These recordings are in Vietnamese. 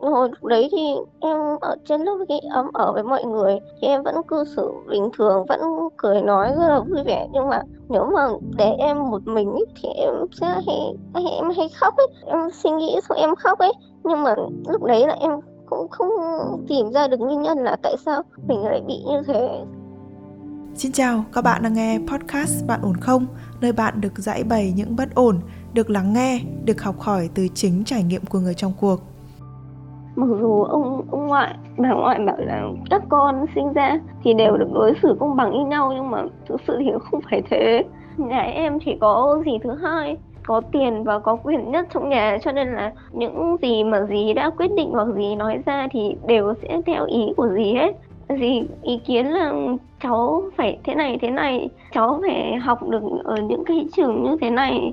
Ờ, hồi đấy thì em ở trên lớp cái em ở với mọi người thì em vẫn cư xử bình thường vẫn cười nói rất là vui vẻ. Nhưng mà nếu mà để em một mình ấy, thì em sẽ hay, hay em hay khóc ấy em suy nghĩ xong em khóc ấy. Nhưng mà lúc đấy là em cũng không tìm ra được nguyên nhân là tại sao mình lại bị như thế. Xin chào, các bạn đang nghe podcast Bạn ổn không? Nơi bạn được giải bày những bất ổn, được lắng nghe, được học hỏi từ chính trải nghiệm của người trong cuộc mặc dù ông ông ngoại, bà ngoại bảo là các con sinh ra thì đều được đối xử công bằng như nhau, nhưng mà thực sự thì không phải thế. Nhà em chỉ có gì thứ hai, có tiền và có quyền nhất trong nhà, cho nên là những gì mà dì đã quyết định hoặc dì nói ra thì đều sẽ theo ý của dì hết. Dì ý kiến là cháu phải thế này thế này, cháu phải học được ở những cái trường như thế này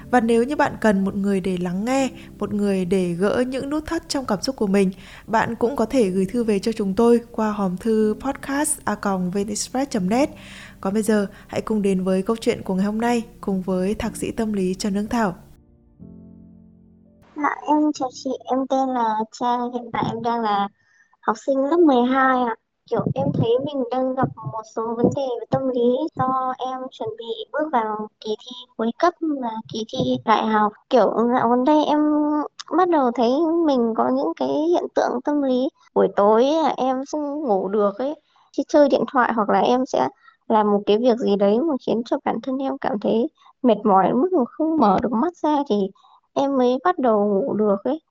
và nếu như bạn cần một người để lắng nghe, một người để gỡ những nút thắt trong cảm xúc của mình, bạn cũng có thể gửi thư về cho chúng tôi qua hòm thư podcast net Còn bây giờ, hãy cùng đến với câu chuyện của ngày hôm nay cùng với thạc sĩ tâm lý Trần Hương Thảo. Dạ, em chào chị, em tên là Trang, hiện tại em đang là học sinh lớp 12 ạ kiểu, em thấy mình đang gặp một số vấn đề về tâm lý do em chuẩn bị bước vào kỳ thi cuối cấp và kỳ thi đại học. Kiểu, dạo gần đây em bắt đầu thấy mình có những cái hiện tượng tâm lý. Buổi tối là em không ngủ được ấy, khi chơi điện thoại hoặc là em sẽ làm một cái việc gì đấy mà khiến cho bản thân em cảm thấy mệt mỏi mức mà không mở được mắt ra thì em mới bắt đầu ngủ được ấy.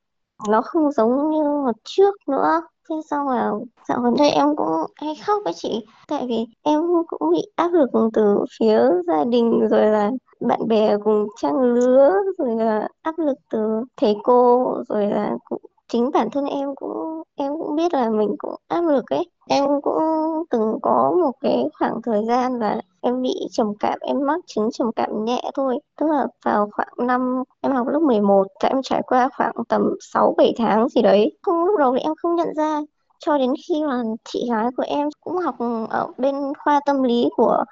Nó không giống như một trước nữa thế xong là, dạo gần đây em cũng hay khóc với chị. Tại vì em cũng bị áp lực từ phía gia đình, rồi là bạn bè cùng trang lứa, rồi là áp lực từ thầy cô, rồi là cũng chính bản thân em cũng em cũng biết là mình cũng áp lực ấy. Em cũng từng có một cái khoảng thời gian là em bị trầm cảm, em mắc chứng trầm cảm nhẹ thôi. Tức là vào khoảng năm, em học lớp 11 thì em trải qua khoảng tầm 6 7 tháng gì đấy. Không, lúc đầu thì em không nhận ra. Cho đến khi mà chị gái của em cũng học ở bên khoa tâm lý của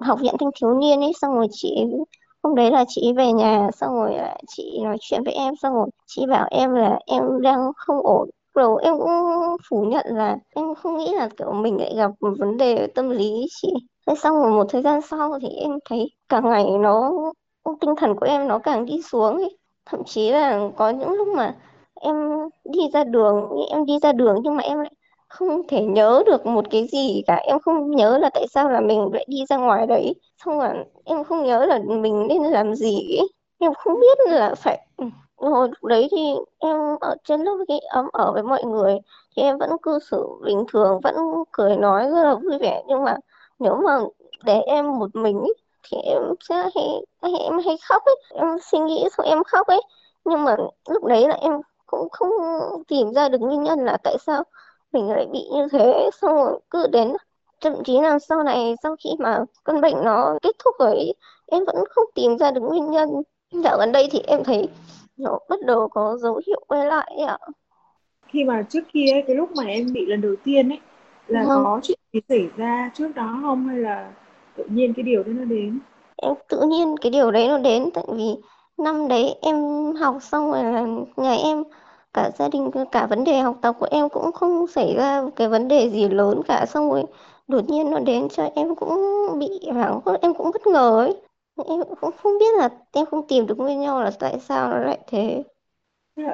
học viện thanh thiếu niên ấy, xong rồi chị, hôm đấy là chị về nhà, xong rồi chị nói chuyện với em, xong rồi chị bảo em là em đang không ổn đầu em cũng phủ nhận là em không nghĩ là, kiểu, mình lại gặp một vấn đề tâm lý chị thế xong rồi một thời gian sau thì em thấy càng ngày nó, tinh thần của em nó càng đi xuống ấy. thậm chí là có những lúc mà em đi ra đường, em đi ra đường nhưng mà em lại không thể nhớ được một cái gì cả em không nhớ là tại sao là mình lại đi ra ngoài đấy xong rồi em không nhớ là mình nên làm gì ấy. em không biết là phải ừ, hồi đấy thì em ở trên lớp cái ấm ở với mọi người thì em vẫn cư xử bình thường vẫn cười nói rất là vui vẻ. Nhưng mà nếu mà để em một mình ý, thì em sẽ hay, hay em hay khóc ấy em suy nghĩ xong em khóc ấy. Nhưng mà lúc đấy là em cũng không tìm ra được nguyên nhân là tại sao mình lại bị như thế. Xong rồi cứ đến thậm chí là sau này sau khi mà căn bệnh nó kết thúc rồi em vẫn không tìm ra được nguyên nhân. Dạo gần đây thì em thấy nó bắt đầu có dấu hiệu quay lại ạ. Khi mà trước kia ấy, cái lúc mà em bị lần đầu tiên ấy là vâng. có chuyện gì xảy ra trước đó không? Hay là tự nhiên cái điều đó nó đến? Em tự nhiên cái điều đấy nó đến tại vì năm đấy em học xong rồi là nhà em cả gia đình cả vấn đề học tập của em cũng không xảy ra cái vấn đề gì lớn cả. Xong rồi đột nhiên nó đến cho em cũng bị hoảng hốt em cũng bất ngờ ấy em cũng không biết là em không tìm được nguyên nhân là tại sao nó lại thế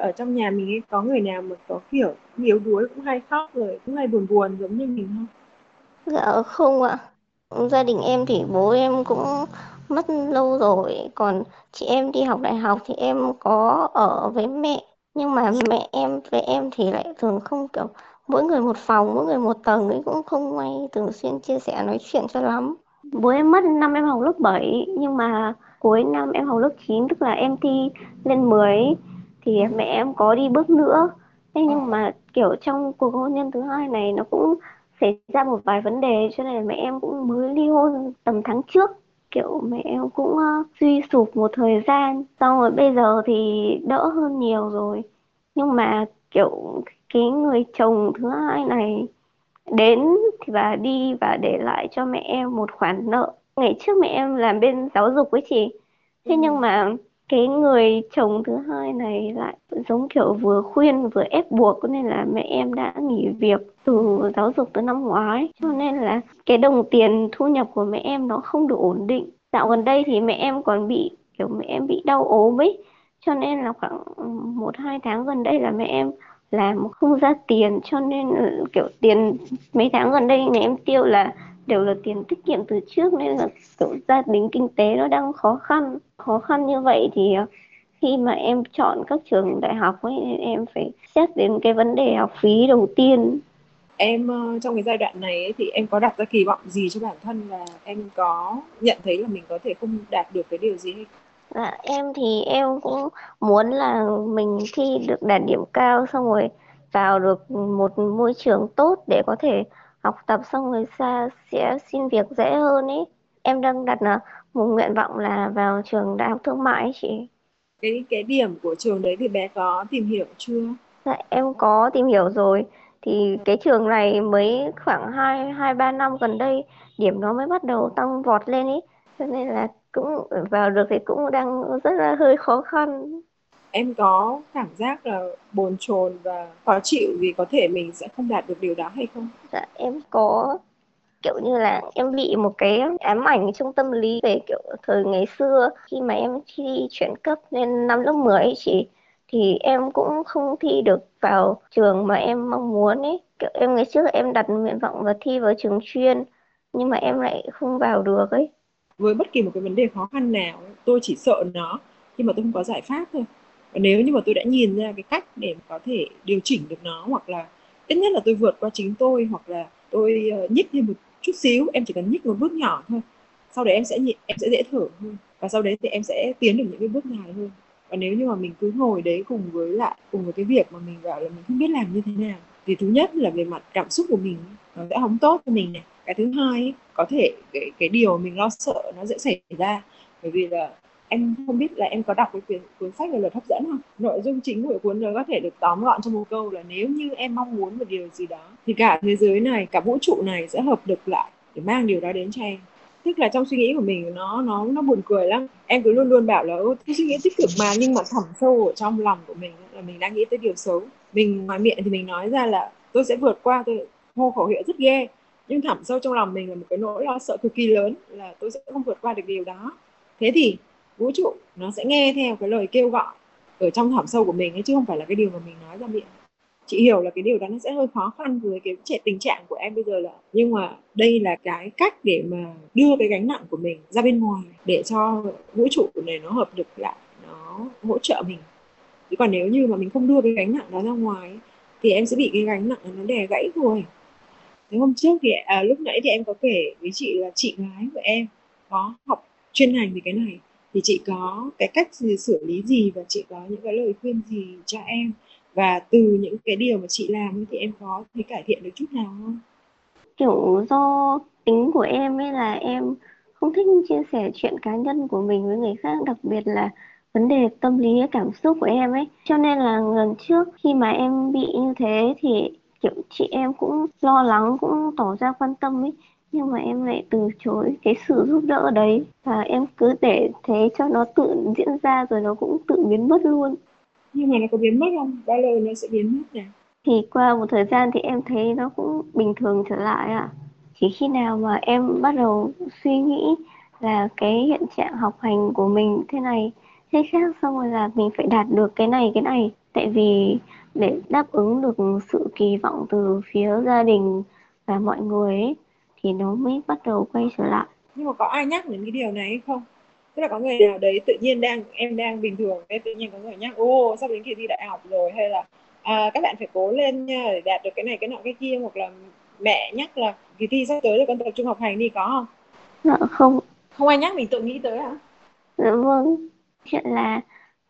ở trong nhà mình ấy có người nào mà có kiểu yếu đuối cũng hay khóc rồi cũng hay buồn buồn giống như mình không? Dạ không ạ. Gia đình em thì bố em cũng mất lâu rồi, còn chị em đi học đại học thì em có ở với mẹ. Nhưng mà mẹ em với em thì lại thường không kiểu mỗi người một phòng, mỗi người một tầng ấy cũng không may thường xuyên chia sẻ nói chuyện cho lắm. Bố em mất năm em học lớp 7 nhưng mà cuối năm em học lớp 9 tức là em thi lên 10 thì mẹ em có đi bước nữa. Thế nhưng mà kiểu trong cuộc hôn nhân thứ hai này nó cũng xảy ra một vài vấn đề cho nên là mẹ em cũng mới ly hôn tầm tháng trước. Kiểu mẹ em cũng uh, suy sụp một thời gian xong rồi bây giờ thì đỡ hơn nhiều rồi. Nhưng mà kiểu cái người chồng thứ hai này đến thì và đi và để lại cho mẹ em một khoản nợ. Ngày trước mẹ em làm bên giáo dục với chị. Thế nhưng mà cái người chồng thứ hai này lại giống kiểu vừa khuyên vừa ép buộc nên là mẹ em đã nghỉ việc từ giáo dục từ năm ngoái. Cho nên là cái đồng tiền thu nhập của mẹ em nó không được ổn định. Dạo gần đây thì mẹ em còn bị kiểu mẹ em bị đau ốm ấy. Cho nên là khoảng một hai tháng gần đây là mẹ em làm không ra tiền cho nên ừ, kiểu tiền mấy tháng gần đây nhà em tiêu là đều là tiền tiết kiệm từ trước nên là kiểu gia đình kinh tế nó đang khó khăn. Khó khăn như vậy thì ờ, khi mà em chọn các trường đại học ấy em phải xét đến cái vấn đề học phí đầu tiên. Em ờ, trong cái giai đoạn này ấy, thì em có đặt ra kỳ vọng gì cho bản thân và em có nhận thấy là mình có thể không đạt được cái điều gì hay Dạ, em thì em cũng muốn là mình thi được đạt điểm cao xong rồi vào được một môi trường tốt để có thể học tập xong rồi xa sẽ xin việc dễ hơn ấy. Em đang đặt là một nguyện vọng là vào trường đại học thương mại ấy chị. cái cái điểm của trường đấy thì bé có tìm hiểu chưa Dạ, em có tìm hiểu rồi. Thì cái trường này mới khoảng 2 2 3 năm gần đây điểm nó mới bắt đầu tăng vọt lên ấy. Cho nên là cũng vào được thì cũng đang rất là hơi khó khăn. em có cảm giác là bồn chồn và khó chịu vì có thể mình sẽ không đạt được điều đó hay không? Dạ, em có kiểu như là em bị một cái ám ảnh trong tâm lý về kiểu thời ngày xưa. Khi mà em thi chuyển cấp lên năm lớp 10 ấy chị thì em cũng không thi được vào trường mà em mong muốn ấy. Kiểu em ngày trước em đặt nguyện vọng và thi vào trường chuyên nhưng mà em lại không vào được ấy với bất kỳ một cái vấn đề khó khăn nào, tôi chỉ sợ nó khi mà tôi không có giải pháp thôi. Và nếu như mà tôi đã nhìn ra cái cách để có thể điều chỉnh được nó hoặc là ít nhất là tôi vượt qua chính tôi hoặc là tôi ờ, nhích thêm một chút xíu, em chỉ cần nhích một bước nhỏ thôi, sau đấy em sẽ em sẽ dễ thở hơn và sau đấy thì em sẽ tiến được những cái bước dài hơn. Và nếu như mà mình cứ ngồi đấy cùng với lại, cùng với cái việc mà mình bảo là mình không biết làm như thế nào, thì thứ nhất là về mặt cảm xúc của mình nó sẽ không tốt cho mình này cái thứ hai có thể cái cái điều mình lo sợ nó dễ xảy ra. Bởi vì là em không biết là em có đọc cái cuốn, cuốn sách về luật hấp dẫn không? Nội dung chính của cuốn đó có thể được tóm gọn trong một câu là nếu như em mong muốn một điều gì đó thì cả thế giới này cả vũ trụ này sẽ hợp lực lại để mang điều đó đến cho em. Tức là trong suy nghĩ của mình nó nó nó buồn cười lắm. Em cứ luôn luôn bảo là " tôi suy nghĩ tích cực mà nhưng mà thẳm sâu ở trong lòng của mình là mình đang nghĩ tới điều xấu. Mình ngoài miệng thì mình nói ra là tôi sẽ vượt qua tôi hô khẩu hiệu rất ghê nhưng thẳm sâu trong lòng mình là một cái nỗi lo sợ cực kỳ lớn là tôi sẽ không vượt qua được điều đó. Thế thì, vũ trụ nó sẽ nghe theo cái lời kêu gọi ở trong thẳm sâu của mình ấy, chứ không phải là cái điều mà mình nói ra miệng. Chị hiểu là cái điều đó nó sẽ hơi khó khăn với cái trẻ, tình trạng của em bây giờ là, nhưng mà đây là cái cách để mà đưa cái gánh nặng của mình ra bên ngoài để cho vũ trụ này nó hợp lực lại, nó hỗ trợ mình. Chứ còn nếu như mà mình không đưa cái gánh nặng đó ra ngoài thì em sẽ bị cái gánh nặng nó đè gãy rồi thế hôm trước thì à, lúc nãy thì em có kể với chị là chị gái của em có học chuyên ngành về cái này. Thì chị có cái cách gì, xử lý gì và chị có những cái lời khuyên gì cho em? Và từ những cái điều mà chị làm thì em có thể cải thiện được chút nào không? kiểu do tính của em ấy là em không thích chia sẻ chuyện cá nhân của mình với người khác đặc biệt là vấn đề tâm lý cảm xúc của em ấy. Cho nên là lần trước khi mà em bị như thế thì kiểu chị em cũng lo lắng cũng tỏ ra quan tâm ấy nhưng mà em lại từ chối cái sự giúp đỡ đấy và em cứ để thế cho nó tự diễn ra rồi nó cũng tự biến mất luôn Nhưng mà nó có biến mất không? Bao lâu nó sẽ biến mất nè? thì qua một thời gian thì em thấy nó cũng bình thường trở lại ạ chỉ khi nào mà em bắt đầu suy nghĩ là cái hiện trạng học hành của mình thế này thế khác xong rồi là mình phải đạt được cái này cái này tại vì để đáp ứng được sự kỳ vọng từ phía gia đình và mọi người ấy, thì nó mới bắt đầu quay trở lại Nhưng mà có ai nhắc đến cái điều này hay không? Tức là có người nào đấy tự nhiên đang em đang bình thường cái tự nhiên có người nhắc ô sắp đến kỳ thi đại học rồi hay là à, các bạn phải cố lên nha để đạt được cái này cái nọ cái kia hoặc là mẹ nhắc là kỳ thi sắp tới rồi con tập trung học hành đi có không? dạ không Không ai nhắc mình tự nghĩ tới hả? dạ vâng chuyện là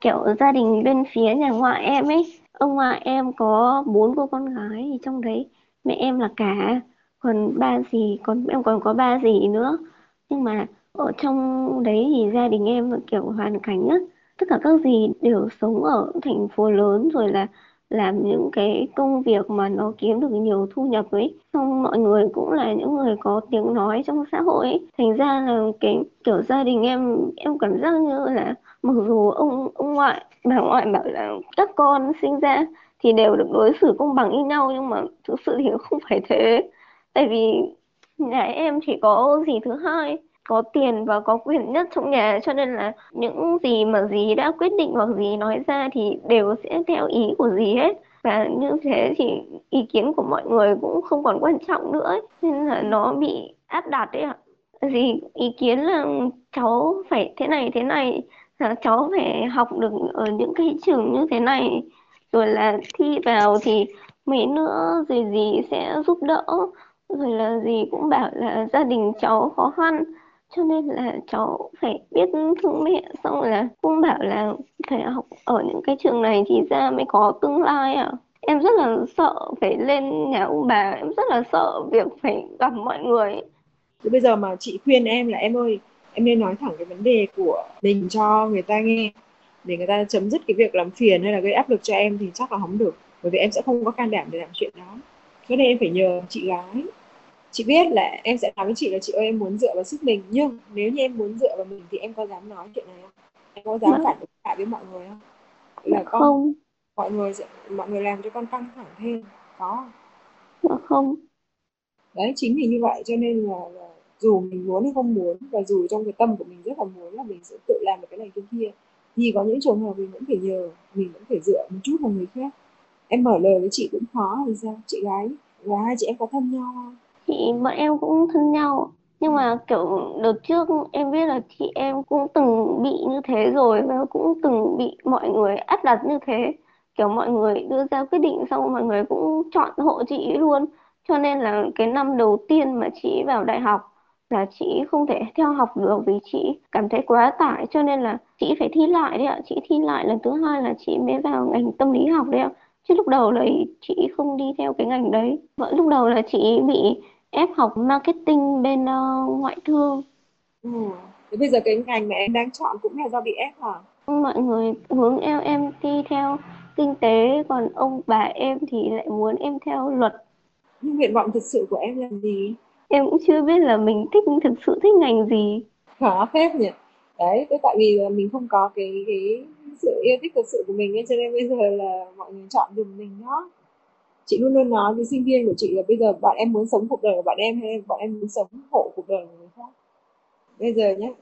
kiểu gia đình bên phía nhà ngoại em ấy, ông ngoại em có bốn cô con gái thì trong đấy mẹ em là cả, còn ba dì còn em còn có ba dì nữa. Nhưng mà ở trong đấy thì gia đình em là kiểu hoàn cảnh á, tất cả các dì đều sống ở thành phố lớn rồi là làm những cái công việc mà nó kiếm được nhiều thu nhập ấy. Xong mọi người cũng là những người có tiếng nói trong xã hội ấy. Thành ra là cái kiểu gia đình em em cảm giác như là mặc dù ông ông ngoại, bà ngoại bảo là các con sinh ra thì đều được đối xử công bằng như nhau nhưng mà thực sự thì không phải thế. Tại vì nhà em chỉ có gì thứ hai có tiền và có quyền nhất trong nhà, cho nên là những gì mà dì đã quyết định hoặc dì nói ra thì đều sẽ theo ý của dì hết. Và như thế thì ý kiến của mọi người cũng không còn quan trọng nữa ấy. nên là nó bị áp đặt đấy ạ. Dì ý kiến là cháu phải thế này thế này, là cháu phải học được ở những cái trường như thế này. Rồi là thi vào thì mấy nữa rồi dì sẽ giúp đỡ. Rồi là dì cũng bảo là gia đình cháu khó khăn cho nên là cháu phải biết thương mẹ, xong là cũng bảo là phải học ở những cái trường này thì ra mới có tương lai à em rất là sợ phải lên nhà ông bà, em rất là sợ việc phải gặp mọi người. Thì bây giờ mà chị khuyên em là em ơi, em nên nói thẳng cái vấn đề của mình cho người ta nghe. Để người ta chấm dứt cái việc làm phiền hay là gây áp lực cho em thì chắc là không được. Bởi vì em sẽ không có can đảm để làm chuyện đó. Cho nên em phải nhờ chị gái chị biết là em sẽ nói với chị là chị ơi em muốn dựa vào sức mình. Nhưng nếu như em muốn dựa vào mình thì em có dám nói chuyện này không? Em có dám phản ứng lại với mọi người không? Là con không. mọi người sẽ mọi người làm cho con căng thẳng thêm. Có. Dạ không. Đấy chính vì như vậy cho nên là, là dù mình muốn hay không muốn và dù trong cái tâm của mình rất là muốn là mình sẽ tự làm được cái này cái kia. Thì có những trường hợp mình vẫn phải nhờ mình vẫn phải dựa một chút vào người khác. Em mở lời với chị cũng khó thì sao? Chị gái và hai chị em có thân nhau không chị, bọn em cũng thân nhau. Nhưng mà, kiểu, đợt trước em biết là chị em cũng từng bị như thế rồi và cũng từng bị mọi người áp đặt như thế. Kiểu, mọi người đưa ra quyết định xong mọi người cũng chọn hộ chị luôn. Cho nên là cái năm đầu tiên mà chị vào đại học là chị không thể theo học được vì chị cảm thấy quá tải. Cho nên là chị phải thi lại đấy ạ. Chị thi lại lần thứ hai là chị mới vào ngành tâm lý học đấy ạ. Chứ lúc đầu là chị không đi theo cái ngành đấy. Vẫn lúc đầu là chị bị ép học marketing bên uh, ngoại thương ừ. Thế bây giờ cái ngành mà em đang chọn cũng là do bị ép hả? Mọi người hướng em em đi theo kinh tế còn ông bà em thì lại muốn em theo luật. Nhưng nguyện vọng thực sự của em là gì? Em cũng chưa biết là mình thích thực sự thích ngành gì. Khó phép nhỉ? Đấy, thế tại vì mình không có cái cái sự yêu thích thực sự của mình ấy, cho nên bây giờ là mọi người chọn giùm mình đó chị luôn luôn nói với sinh viên của chị là bây giờ bạn em muốn sống cuộc đời của bạn em hay bọn em muốn sống hộ cuộc đời của người khác? Bây giờ nhé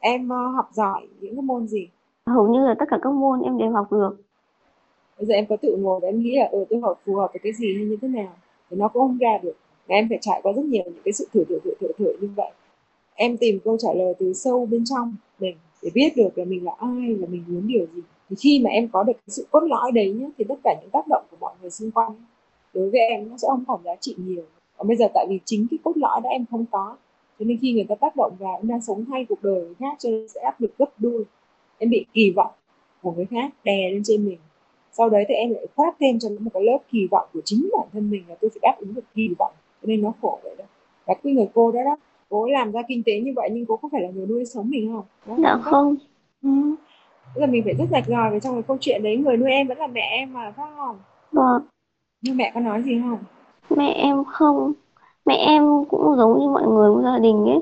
em uh, học giỏi những cái môn gì? Hầu như là tất cả các môn em đều học được. Bây giờ em có tự ngồi và em nghĩ là ừ tôi học phù hợp với cái gì hay như thế nào thì nó cũng không ra được. Và em phải trải qua rất nhiều những cái sự thử thử thử thử thử như vậy. Em tìm câu trả lời từ sâu bên trong mình để biết được là mình là ai là mình muốn điều gì. Thì khi mà em có được cái sự cốt lõi đấy nhé thì tất cả những tác động của mọi người xung quanh đối với em nó sẽ không còn giá trị nhiều. Còn bây giờ tại vì chính cái cốt lõi đó em không có cho nên khi người ta tác động vào em đang sống thay cuộc đời người khác cho nên sẽ áp lực gấp đôi. Em bị kỳ vọng của người khác đè lên trên mình. Sau đấy thì em lại khoác thêm cho nó một cái lớp kỳ vọng của chính bản thân mình là tôi phải đáp ứng được kỳ vọng. Cho nên nó khổ vậy đó. Và cái người cô đó đó cô ấy làm ra kinh tế như vậy nhưng cô có phải là người nuôi sống mình không đó, dạ không, không. Ừ. Bây giờ mình phải rất rạch ròi về trong cái câu chuyện đấy. Người nuôi em vẫn là mẹ em mà phải không? Vâng nhưng mẹ có nói gì không? Mẹ em không. Mẹ em cũng giống như mọi người trong gia đình ấy.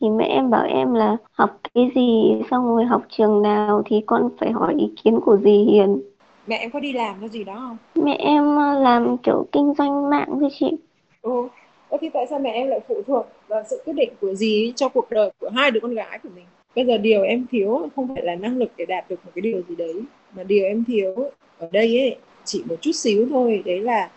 Thì mẹ em bảo em là học cái gì xong rồi học trường nào thì con phải hỏi ý kiến của dì Hiền. Mẹ em có đi làm cái gì đó không? Mẹ em ờ, làm kiểu kinh doanh mạng thôi chị. Ừ. Thế thì tại sao mẹ em lại phụ thuộc vào sự quyết định của dì cho cuộc đời của hai đứa con gái của mình? Bây giờ điều em thiếu không phải là năng lực để đạt được một cái điều gì đấy mà điều em thiếu ở đây ấy chỉ một chút xíu thôi. Đấy là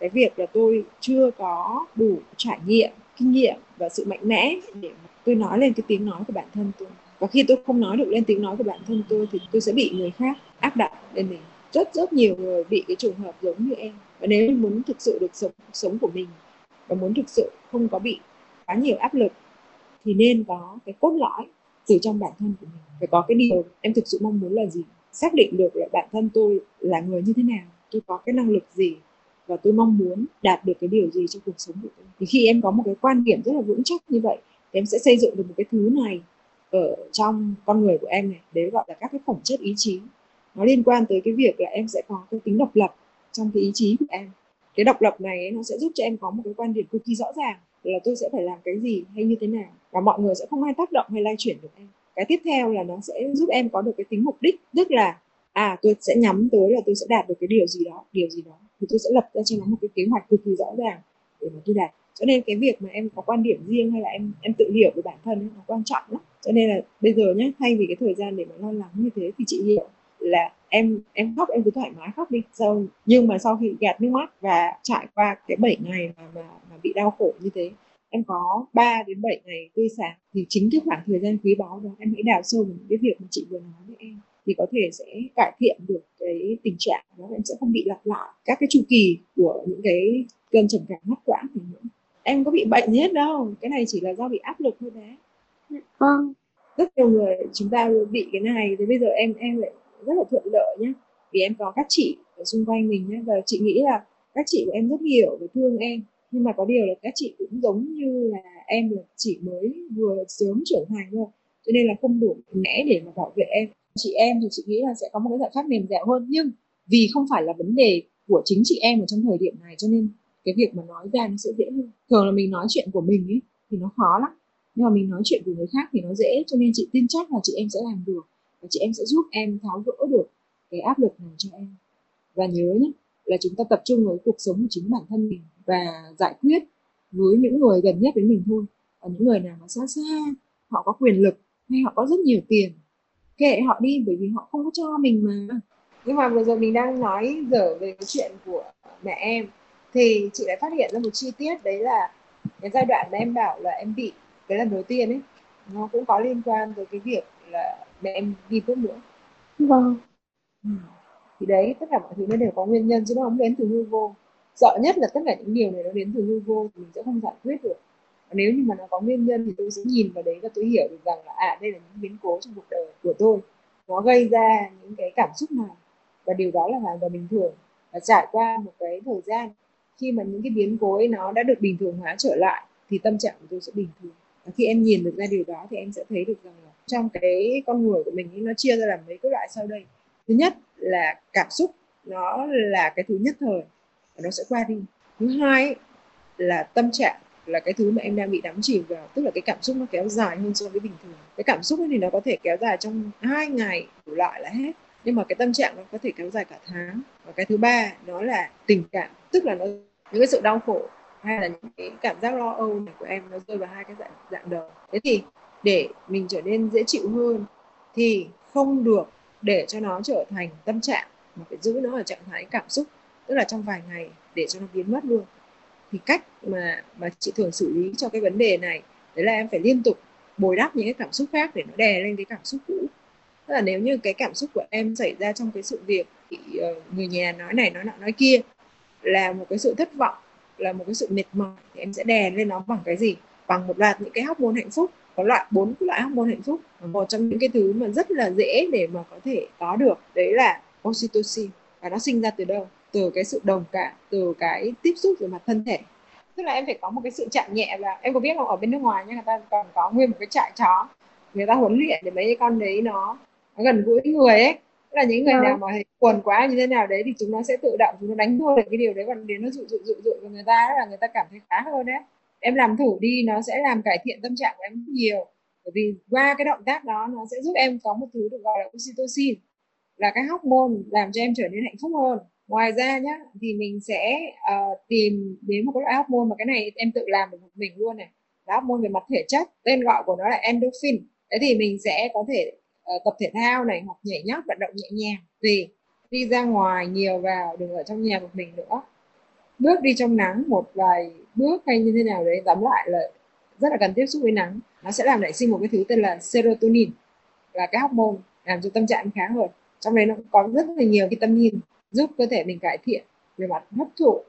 cái việc là tôi chưa có đủ trải nghiệm, kinh nghiệm và sự mạnh mẽ để tôi nói lên cái tiếng nói của bản thân tôi. Và khi tôi không nói được lên tiếng nói của bản thân tôi thì tôi sẽ bị người khác áp đặt lên mình. Rất rất nhiều người bị cái trường hợp giống như em. Và nếu muốn thực sự được sống sống của mình và muốn thực sự không có bị quá nhiều áp lực thì nên có cái cốt lõi từ trong bản thân của mình. Phải có cái điều em thực sự mong muốn là gì? Xác định được là bản thân tôi là người như thế nào tôi có cái năng lực gì và tôi mong muốn đạt được cái điều gì trong cuộc sống của tôi? Thì khi em có một cái quan điểm rất là vững chắc như vậy, thì em sẽ xây dựng được một cái thứ này ở trong con người của em này, đấy gọi là các cái phẩm chất ý chí. Nó liên quan tới cái việc là em sẽ có cái tính độc lập trong cái ý chí của em. Cái độc lập này nó sẽ giúp cho em có một cái quan điểm cực kỳ rõ ràng là tôi sẽ phải làm cái gì hay như thế nào, và mọi người sẽ không ai tác động hay lai chuyển được em. Cái tiếp theo là nó sẽ giúp em có được cái tính mục đích, tức là à tôi sẽ nhắm tới là tôi sẽ đạt được cái điều gì đó điều gì đó. Thì tôi sẽ lập ra cho nó một cái kế hoạch cực kỳ rõ ràng để mà tôi đạt. Cho nên cái việc mà em có quan điểm riêng hay là em em tự hiểu về bản thân ấy, nó quan trọng lắm. Cho nên là bây giờ nhé thay vì cái thời gian để mà lo lắng như thế thì chị hiểu là em em khóc em cứ thoải mái khóc đi. Sau nhưng mà sau khi gạt nước mắt và trải qua cái 7 ngày mà, mà mà bị đau khổ như thế em có 3 đến 7 ngày tươi sáng thì chính cái khoảng thời gian quý báu đó em hãy đào sâu vào những cái việc mà chị vừa nói với em thì có thể sẽ cải thiện được cái tình trạng đó em sẽ không bị lặp lại các cái chu kỳ của những cái cơn trầm cảm ngắt quãng này nữa. Em có bị bệnh gì hết đâu cái này chỉ là do bị áp lực thôi đấy vâng. Rất nhiều người chúng ta bị cái này thì bây giờ em em lại rất là thuận lợi nhé vì em có các chị ở xung quanh mình nhé và chị nghĩ là các chị của em rất hiểu và thương em. Nhưng mà có điều là các chị cũng giống như là em là chỉ mới vừa sớm trưởng thành thôi cho nên là không đủ mạnh mẽ để mà bảo vệ em chị em thì chị nghĩ là sẽ có một cái giải pháp mềm dẻo hơn. Nhưng vì không phải là vấn đề của chính chị em ở trong thời điểm này, cho nên cái việc mà nói ra nó sẽ dễ hơn. Thường là mình nói chuyện của mình ấy, thì nó khó lắm. Nhưng mà mình nói chuyện của người khác thì nó dễ, cho nên chị tin chắc là chị em sẽ làm được. Và chị em sẽ giúp em tháo gỡ được cái áp lực này cho em. Và nhớ nhé, là chúng ta tập trung với cuộc sống của chính bản thân mình và giải quyết với những người gần nhất với mình thôi. Và những người nào mà xa xa, họ có quyền lực hay họ có rất nhiều tiền kệ họ đi bởi vì họ không có cho mình mà. Nhưng mà vừa rồi mình đang nói dở về cái chuyện của mẹ em thì chị lại phát hiện ra một chi tiết đấy là cái giai đoạn mà em bảo là em bị cái lần đầu tiên ấy nó cũng có liên quan tới cái việc là mẹ em đi thuốc nữa. Vâng. Ừ. thì đấy tất cả mọi thứ nó đều có nguyên nhân chứ nó không đến từ hư vô. Sợ nhất là tất cả những điều này nó đến từ hư vô thì mình sẽ không giải quyết được nếu như mà nó có nguyên nhân thì tôi sẽ nhìn vào đấy và tôi hiểu được rằng là à đây là những biến cố trong cuộc đời của tôi. Nó gây ra những cái cảm xúc nào? Và điều đó là hoàn toàn bình thường. Và trải qua một cái thời gian, khi mà những cái biến cố ấy nó đã được bình thường hóa trở lại, thì tâm trạng của tôi sẽ bình thường. Và khi em nhìn được ra điều đó thì em sẽ thấy được rằng là trong cái con người của mình nó chia ra làm mấy cái loại sau đây. Thứ nhất là cảm xúc, nó là cái thứ nhất thời, và nó sẽ qua đi. Thứ hai là tâm trạng là cái thứ mà em đang bị đắm chìm vào. Tức là cái cảm xúc nó kéo dài hơn so với bình thường. Cái cảm xúc thì nó có thể kéo dài trong hai ngày đủ lại là hết. Nhưng mà cái tâm trạng nó có thể kéo dài cả tháng. Và cái thứ ba, nó là tình cảm. Tức là nó, những cái sự đau khổ hay là những cái cảm giác lo âu này của em nó rơi vào hai cái dạng dạng đầu. Thế thì để mình trở nên dễ chịu hơn thì không được để cho nó trở thành tâm trạng, mà phải giữ nó ở trạng thái cảm xúc. Tức là trong vài ngày để cho nó biến mất luôn thì cách mà mà chị thường xử lý cho cái vấn đề này. Đấy là em phải liên tục bồi đắp những cái cảm xúc khác để nó đè lên cái cảm xúc cũ. Tức là nếu như cái cảm xúc của em xảy ra trong cái sự việc thì ờ, người nhà nói này, nói nọ, nói kia là một cái sự thất vọng, là một cái sự mệt mỏi thì em sẽ đè lên nó bằng cái gì? Bằng một loạt những cái hormone hạnh phúc. Có loại, bốn loại hormone hạnh phúc. Một trong những cái thứ mà rất là dễ để mà có thể có được, đấy là oxytocin. Và nó sinh ra từ đâu? Từ cái sự đồng cảm từ cái tiếp xúc về mặt thân thể. Tức là em phải có một cái sự chạm nhẹ và em có biết không? Ở bên nước ngoài nhá người ta còn có nguyên một cái trại chó. Người ta huấn luyện để mấy cái con đấy nó, nó gần gũi người ấy. Tức là những người ừ. nào mà quần quá như thế nào đấy thì chúng nó sẽ tự động chúng nó đánh thua được cái điều đấy còn đến nó dụ dụ dụ dụ của người ta là người ta cảm thấy khá hơn đấy. Em làm thử đi nó sẽ làm cải thiện tâm trạng của em rất nhiều. Bởi vì qua cái động tác đó nó sẽ giúp em có một thứ được gọi là oxytocin là cái hormone làm cho em trở nên hạnh phúc hơn ngoài ra nhá thì mình sẽ uh, tìm đến một cái loại hormone mà cái này em tự làm được một mình luôn này. Là hormone về mặt thể chất tên gọi của nó là endorphin. Thế thì mình sẽ có thể uh, tập thể thao này hoặc nhảy nhót vận động nhẹ nhàng tùy. Đi ra ngoài nhiều vào đừng ở trong nhà một mình nữa. Bước đi trong nắng một vài bước hay như thế nào đấy tóm lại là rất là cần tiếp xúc với nắng. Nó sẽ làm nảy sinh một cái thứ tên là serotonin là cái hormone làm cho tâm trạng khá hơn. Trong đấy nó có rất là nhiều vitamin giúp cơ thể mình cải thiện về mặt hấp thụ.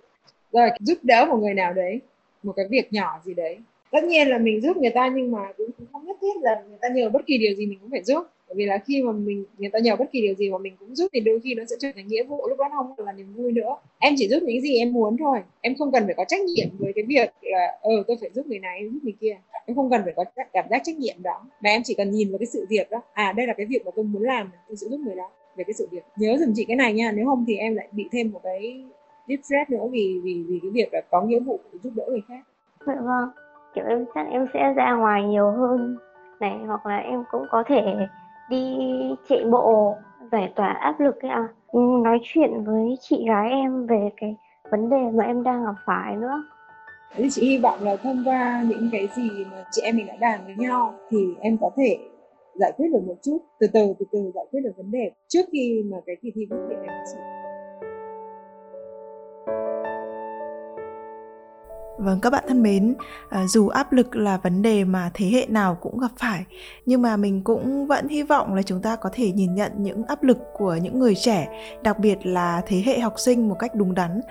Rồi, giúp đỡ một người nào đấy, một cái việc nhỏ gì đấy. Tất nhiên là mình giúp người ta nhưng mà cũng không nhất thiết là người ta nhờ bất kỳ điều gì mình cũng phải giúp. Bởi vì là khi mà mình, người ta nhờ bất kỳ điều gì mà mình cũng giúp thì đôi khi nó sẽ trở thành nghĩa vụ, lúc đó không là niềm vui nữa. Em chỉ giúp những gì em muốn thôi. Em không cần phải có trách nhiệm với cái việc là ờ tôi phải giúp người này, giúp người kia. Em không cần phải có cảm giác trách nhiệm đó. Mà em chỉ cần nhìn vào cái sự việc đó. À đây là cái việc mà tôi muốn làm, tôi sẽ giúp người đó về cái sự việc. Nhớ dùm chị cái này nha nếu không thì em lại bị thêm một cái deep stress nữa vì vì vì cái việc là có nghĩa vụ giúp đỡ người khác. Dạ vâng. Kiểu em chắc em sẽ ra ngoài nhiều hơn này hoặc là em cũng có thể đi chạy bộ giải tỏa áp lực ấy à nói chuyện với chị gái em về cái vấn đề mà em đang gặp phải nữa. Thì chị hy vọng là thông qua những cái gì mà chị em mình đã bàn với nhau thì em có thể giải quyết được một chút, từ từ từ từ giải quyết được vấn đề. Trước khi mà cái kỳ thi quốc tế này chị Vâng các bạn thân mến, à, dù áp lực là vấn đề mà thế hệ nào cũng gặp phải, nhưng mà mình cũng vẫn hy vọng là chúng ta có thể nhìn nhận những áp lực của những người trẻ, đặc biệt là thế hệ học sinh một cách đúng đắn.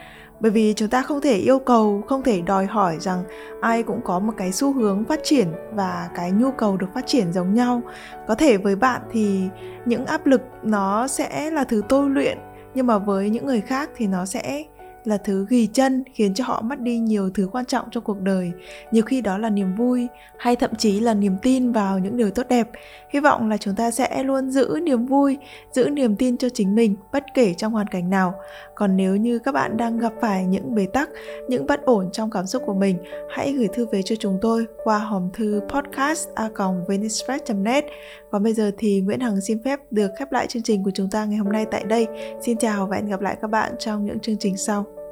Bởi vì chúng ta không thể yêu cầu, không thể đòi hỏi rằng ai cũng có một cái xu hướng phát triển và cái nhu cầu được phát triển giống nhau. Có thể với bạn thì những áp lực nó sẽ là thứ tôi luyện, nhưng mà với những người khác thì nó sẽ là thứ ghi chân khiến cho họ mất đi nhiều thứ quan trọng trong cuộc đời. Nhiều khi đó là niềm vui, hay thậm chí là niềm tin vào những điều tốt đẹp. Hy vọng là chúng ta sẽ luôn giữ niềm vui, giữ niềm tin cho chính mình, bất kể trong hoàn cảnh nào còn nếu như các bạn đang gặp phải những bế tắc, những bất ổn trong cảm xúc của mình, hãy gửi thư về cho chúng tôi qua hòm thư podcast a net còn bây giờ thì Nguyễn Hằng xin phép được khép lại chương trình của chúng ta ngày hôm nay tại đây. Xin chào và hẹn gặp lại các bạn trong những chương trình sau.